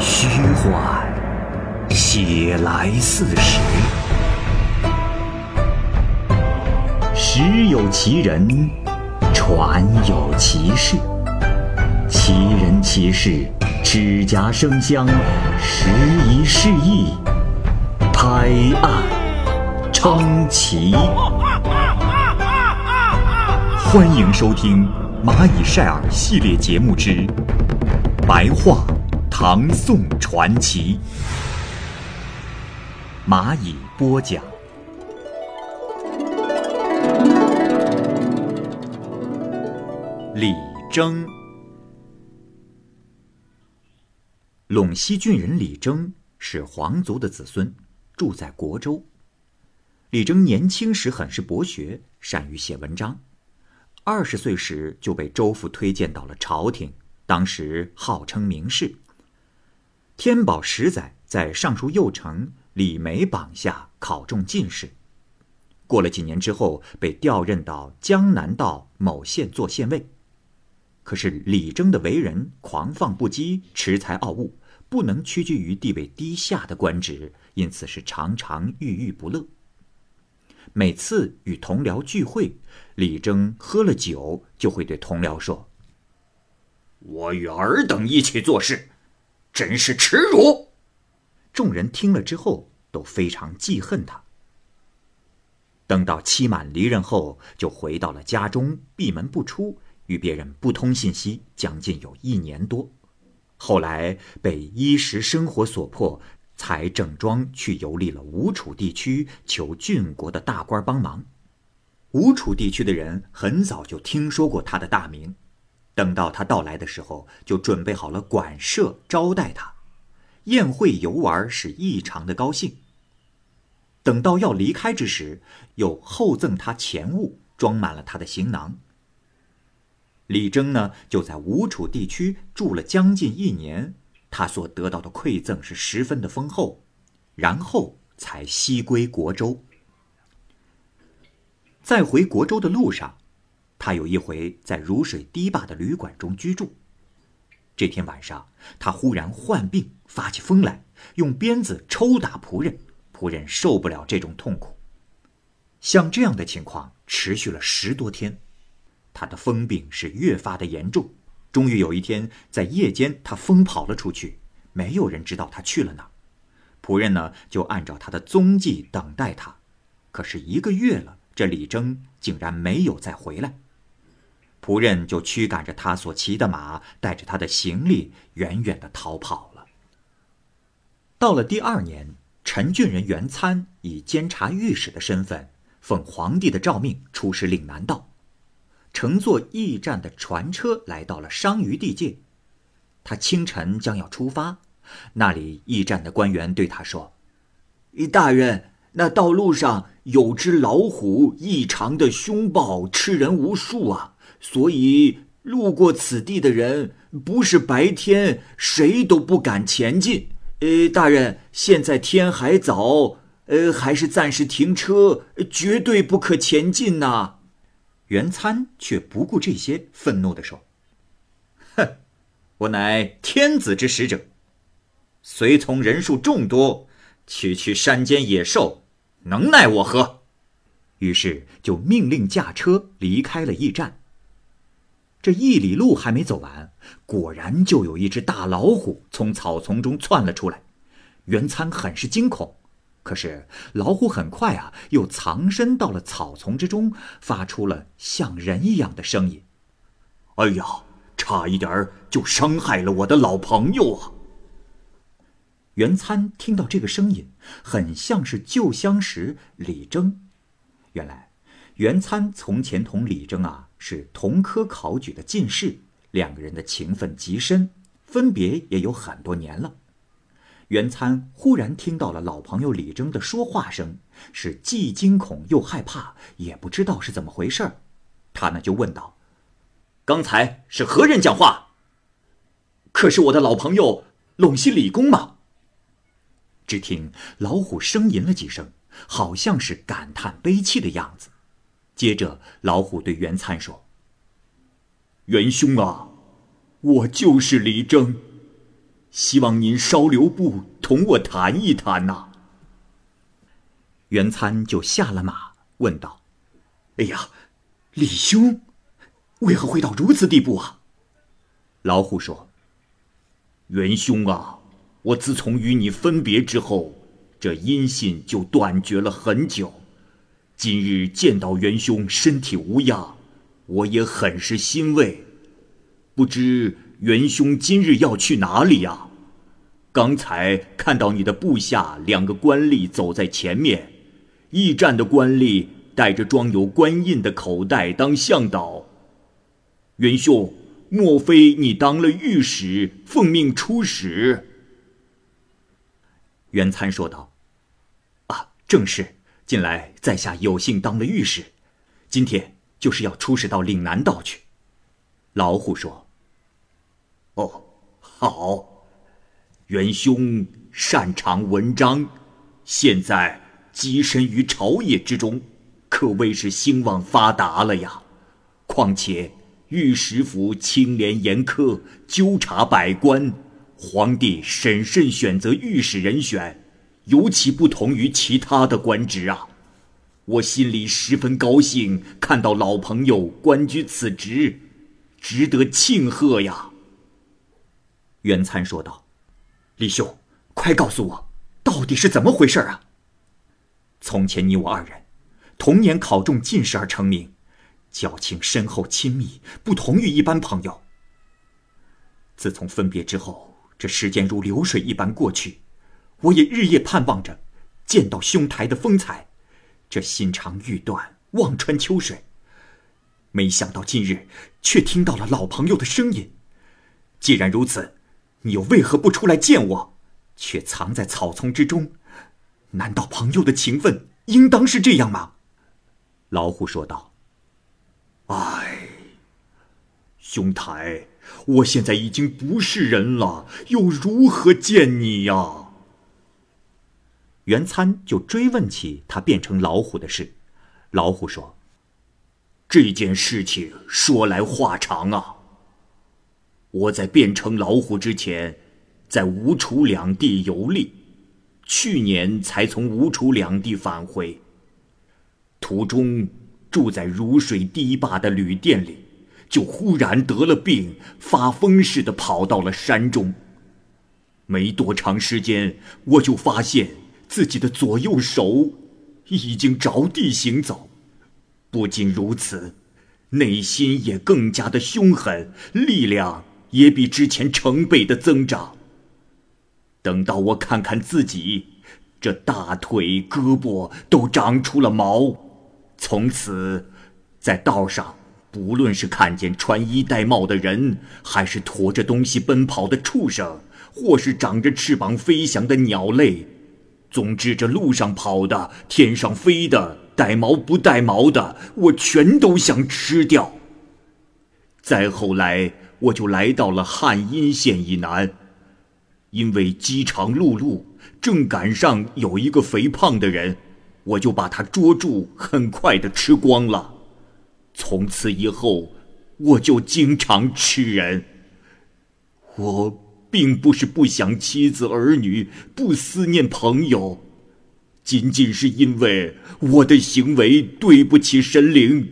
虚幻，写来似实。时有其人，传有其事。其人其事，指甲生香，时移世易，拍案称奇。欢迎收听《蚂蚁晒尔》系列节目之《白话唐宋传奇》，蚂蚁播讲。李征，陇西郡人李征是皇族的子孙，住在国州。李征年轻时很是博学，善于写文章。二十岁时就被周父推荐到了朝廷，当时号称名士。天宝十载，在尚书右丞李梅榜下考中进士。过了几年之后，被调任到江南道某县做县尉。可是李征的为人狂放不羁、恃才傲物，不能屈居于地位低下的官职，因此是常常郁郁不乐。每次与同僚聚会，李征喝了酒，就会对同僚说：“我与尔等一起做事，真是耻辱。”众人听了之后都非常记恨他。等到期满离任后，就回到了家中，闭门不出，与别人不通信息，将近有一年多。后来被衣食生活所迫。才整装去游历了吴楚地区，求郡国的大官帮忙。吴楚地区的人很早就听说过他的大名，等到他到来的时候，就准备好了馆舍招待他，宴会游玩是异常的高兴。等到要离开之时，又厚赠他钱物，装满了他的行囊。李征呢，就在吴楚地区住了将近一年。他所得到的馈赠是十分的丰厚，然后才西归国州。在回国州的路上，他有一回在如水堤坝的旅馆中居住。这天晚上，他忽然患病，发起疯来，用鞭子抽打仆人，仆人受不了这种痛苦。像这样的情况持续了十多天，他的疯病是越发的严重。终于有一天，在夜间，他疯跑了出去，没有人知道他去了哪儿。仆人呢，就按照他的踪迹等待他。可是一个月了，这李征竟然没有再回来。仆人就驱赶着他所骑的马，带着他的行李，远远的逃跑了。到了第二年，陈郡人袁参以监察御史的身份，奉皇帝的诏命出使岭南道。乘坐驿站的船车来到了商於地界，他清晨将要出发，那里驿站的官员对他说：“大人，那道路上有只老虎异常的凶暴，吃人无数啊！所以路过此地的人，不是白天，谁都不敢前进。呃，大人，现在天还早，呃，还是暂时停车，绝对不可前进呐。”袁参却不顾这些，愤怒地说：“哼，我乃天子之使者，随从人数众多，区区山间野兽，能奈我何？”于是就命令驾车离开了驿站。这一里路还没走完，果然就有一只大老虎从草丛中窜了出来。袁参很是惊恐。可是老虎很快啊，又藏身到了草丛之中，发出了像人一样的声音。哎呀，差一点就伤害了我的老朋友啊！袁参听到这个声音，很像是旧相识李征。原来，袁参从前同李征啊是同科考举的进士，两个人的情分极深，分别也有很多年了。袁参忽然听到了老朋友李征的说话声，是既惊恐又害怕，也不知道是怎么回事儿。他呢就问道：“刚才是何人讲话？”“可是我的老朋友陇西李公嘛。”只听老虎呻吟了几声，好像是感叹悲戚的样子。接着，老虎对袁参说：“袁兄啊，我就是李征。”希望您稍留步，同我谈一谈呐。袁参就下了马，问道：“哎呀，李兄，为何会到如此地步啊？”老虎说：“袁兄啊，我自从与你分别之后，这音信就断绝了很久。今日见到元兄身体无恙，我也很是欣慰。不知元兄今日要去哪里呀？刚才看到你的部下两个官吏走在前面。”驿站的官吏带着装有官印的口袋当向导。元兄，莫非你当了御史，奉命出使？元参说道：“啊，正是。近来在下有幸当了御史，今天就是要出使到岭南道去。”老虎说：“哦，好。元兄擅长文章，现在。”跻身于朝野之中，可谓是兴旺发达了呀。况且御史府清廉严苛，纠察百官，皇帝审慎选择御史人选，尤其不同于其他的官职啊。我心里十分高兴，看到老朋友官居此职，值得庆贺呀。袁参说道：“李兄，快告诉我，到底是怎么回事啊？”从前你我二人，同年考中进士而成名，交情深厚亲密，不同于一般朋友。自从分别之后，这时间如流水一般过去，我也日夜盼望着见到兄台的风采，这心肠欲断，望穿秋水。没想到今日却听到了老朋友的声音。既然如此，你又为何不出来见我，却藏在草丛之中？难道朋友的情分应当是这样吗？老虎说道。唉，兄台，我现在已经不是人了，又如何见你呀？袁参就追问起他变成老虎的事。老虎说：“这件事情说来话长啊。我在变成老虎之前，在吴楚两地游历。”去年才从吴楚两地返回，途中住在如水堤坝的旅店里，就忽然得了病，发疯似的跑到了山中。没多长时间，我就发现自己的左右手已经着地行走。不仅如此，内心也更加的凶狠，力量也比之前成倍的增长。等到我看看自己，这大腿、胳膊都长出了毛，从此，在道上，不论是看见穿衣戴帽的人，还是驮着东西奔跑的畜生，或是长着翅膀飞翔的鸟类，总之，这路上跑的、天上飞的、带毛不带毛的，我全都想吃掉。再后来，我就来到了汉阴县以南。因为饥肠辘辘，正赶上有一个肥胖的人，我就把他捉住，很快的吃光了。从此以后，我就经常吃人。我并不是不想妻子儿女，不思念朋友，仅仅是因为我的行为对不起神灵，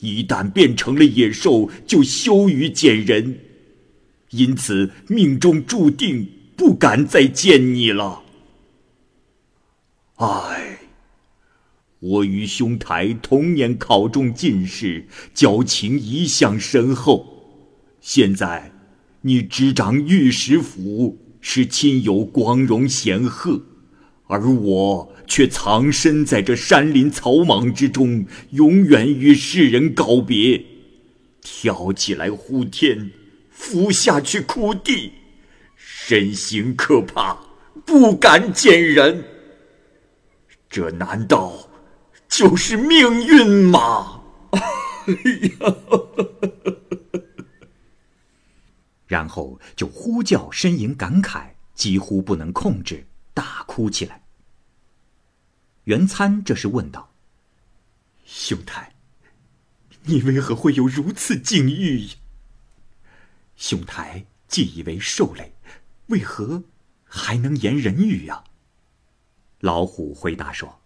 一旦变成了野兽，就羞于见人，因此命中注定。不敢再见你了。唉，我与兄台同年考中进士，交情一向深厚。现在你执掌御史府，是亲友光荣显赫，而我却藏身在这山林草莽之中，永远与世人告别。跳起来呼天，俯下去哭地。身形可怕，不敢见人。这难道就是命运吗？哎呀！然后就呼叫呻吟感慨，几乎不能控制，大哭起来。袁参这时问道：“兄台，你为何会有如此境遇？”兄台既以为受累。为何还能言人语呀？老虎回答说：“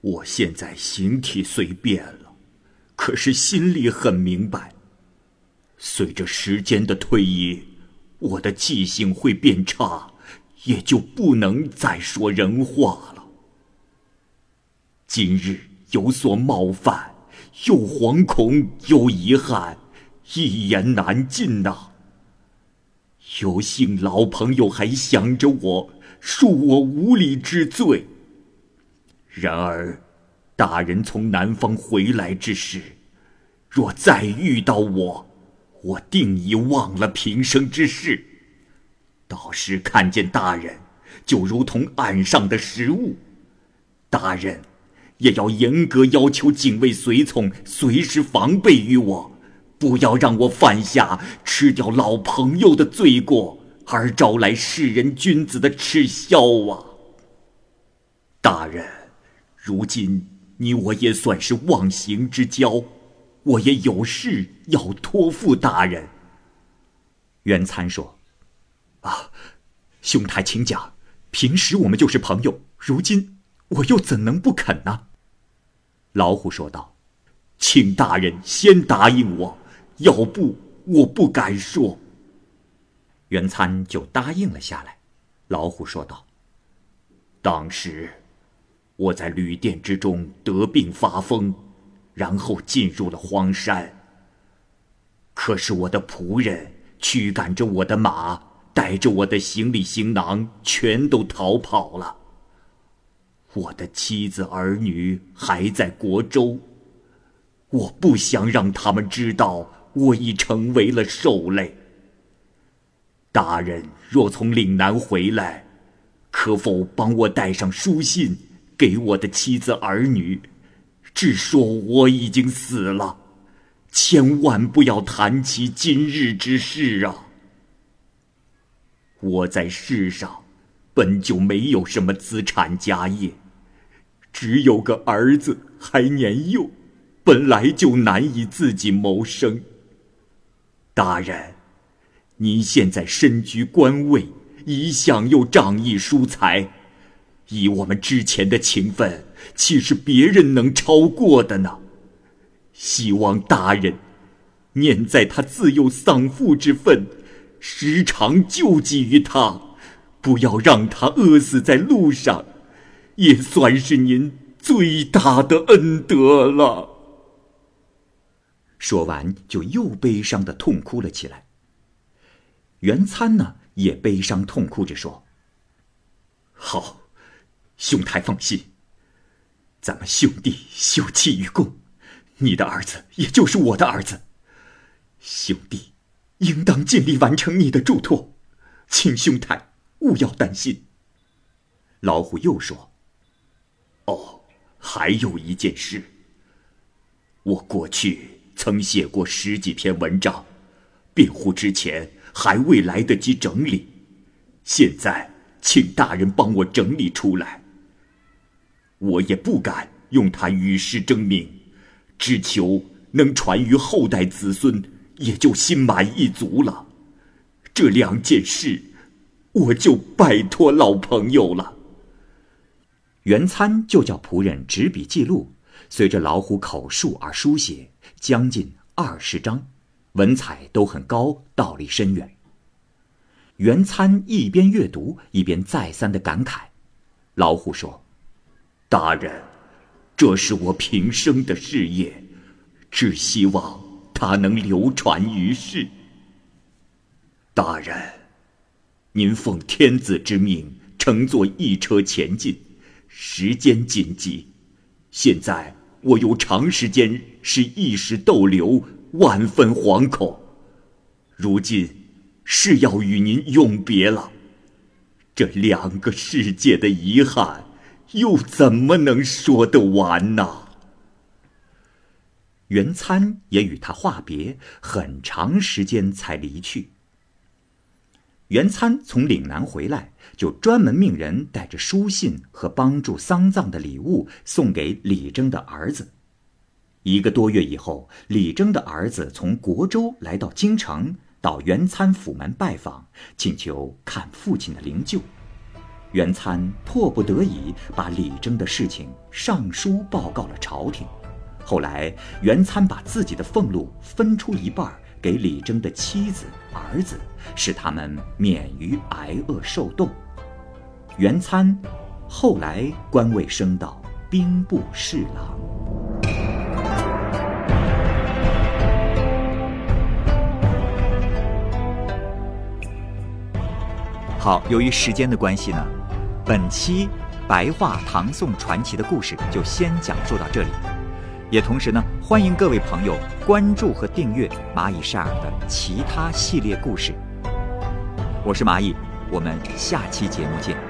我现在形体虽变了，可是心里很明白。随着时间的推移，我的记性会变差，也就不能再说人话了。今日有所冒犯，又惶恐又遗憾，一言难尽呐。有幸老朋友还想着我。”恕我无礼之罪。然而，大人从南方回来之时，若再遇到我，我定已忘了平生之事。到时看见大人，就如同岸上的食物。大人也要严格要求警卫随从，随时防备于我，不要让我犯下吃掉老朋友的罪过。而招来世人君子的耻笑啊！大人，如今你我也算是忘形之交，我也有事要托付大人。元参说：“啊，兄台请讲。平时我们就是朋友，如今我又怎能不肯呢？”老虎说道：“请大人先答应我，要不我不敢说。”元参就答应了下来。老虎说道：“当时我在旅店之中得病发疯，然后进入了荒山。可是我的仆人驱赶着我的马，带着我的行李行囊，全都逃跑了。我的妻子儿女还在国州，我不想让他们知道我已成为了兽类。”大人若从岭南回来，可否帮我带上书信给我的妻子儿女，只说我已经死了，千万不要谈起今日之事啊！我在世上本就没有什么资产家业，只有个儿子还年幼，本来就难以自己谋生。大人。您现在身居官位，一向又仗义疏财，以我们之前的情分，岂是别人能超过的呢？希望大人念在他自幼丧父之分，时常救济于他，不要让他饿死在路上，也算是您最大的恩德了。说完，就又悲伤的痛哭了起来。元参呢，也悲伤痛哭着说：“好，兄台放心，咱们兄弟休戚与共，你的儿子也就是我的儿子，兄弟应当尽力完成你的嘱托，请兄台勿要担心。”老虎又说：“哦，还有一件事，我过去曾写过十几篇文章，辩护之前。”还未来得及整理，现在请大人帮我整理出来。我也不敢用它与世争名，只求能传于后代子孙，也就心满意足了。这两件事，我就拜托老朋友了。元参就叫仆人执笔记录，随着老虎口述而书写，将近二十章。文采都很高，道理深远。元参一边阅读，一边再三的感慨。老虎说：“大人，这是我平生的事业，只希望它能流传于世。大人，您奉天子之命乘坐一车前进，时间紧急，现在我又长时间是一时逗留。”万分惶恐，如今是要与您永别了。这两个世界的遗憾，又怎么能说得完呢？元参也与他话别，很长时间才离去。元参从岭南回来，就专门命人带着书信和帮助丧葬的礼物送给李征的儿子。一个多月以后，李征的儿子从国州来到京城，到袁参府门拜访，请求看父亲的灵柩。袁参迫不得已把李征的事情上书报告了朝廷。后来，袁参把自己的俸禄分出一半给李征的妻子、儿子，使他们免于挨饿受冻。袁参后来官位升到兵部侍郎。好，由于时间的关系呢，本期白话唐宋传奇的故事就先讲述到这里。也同时呢，欢迎各位朋友关注和订阅蚂蚁晒尔的其他系列故事。我是蚂蚁，我们下期节目见。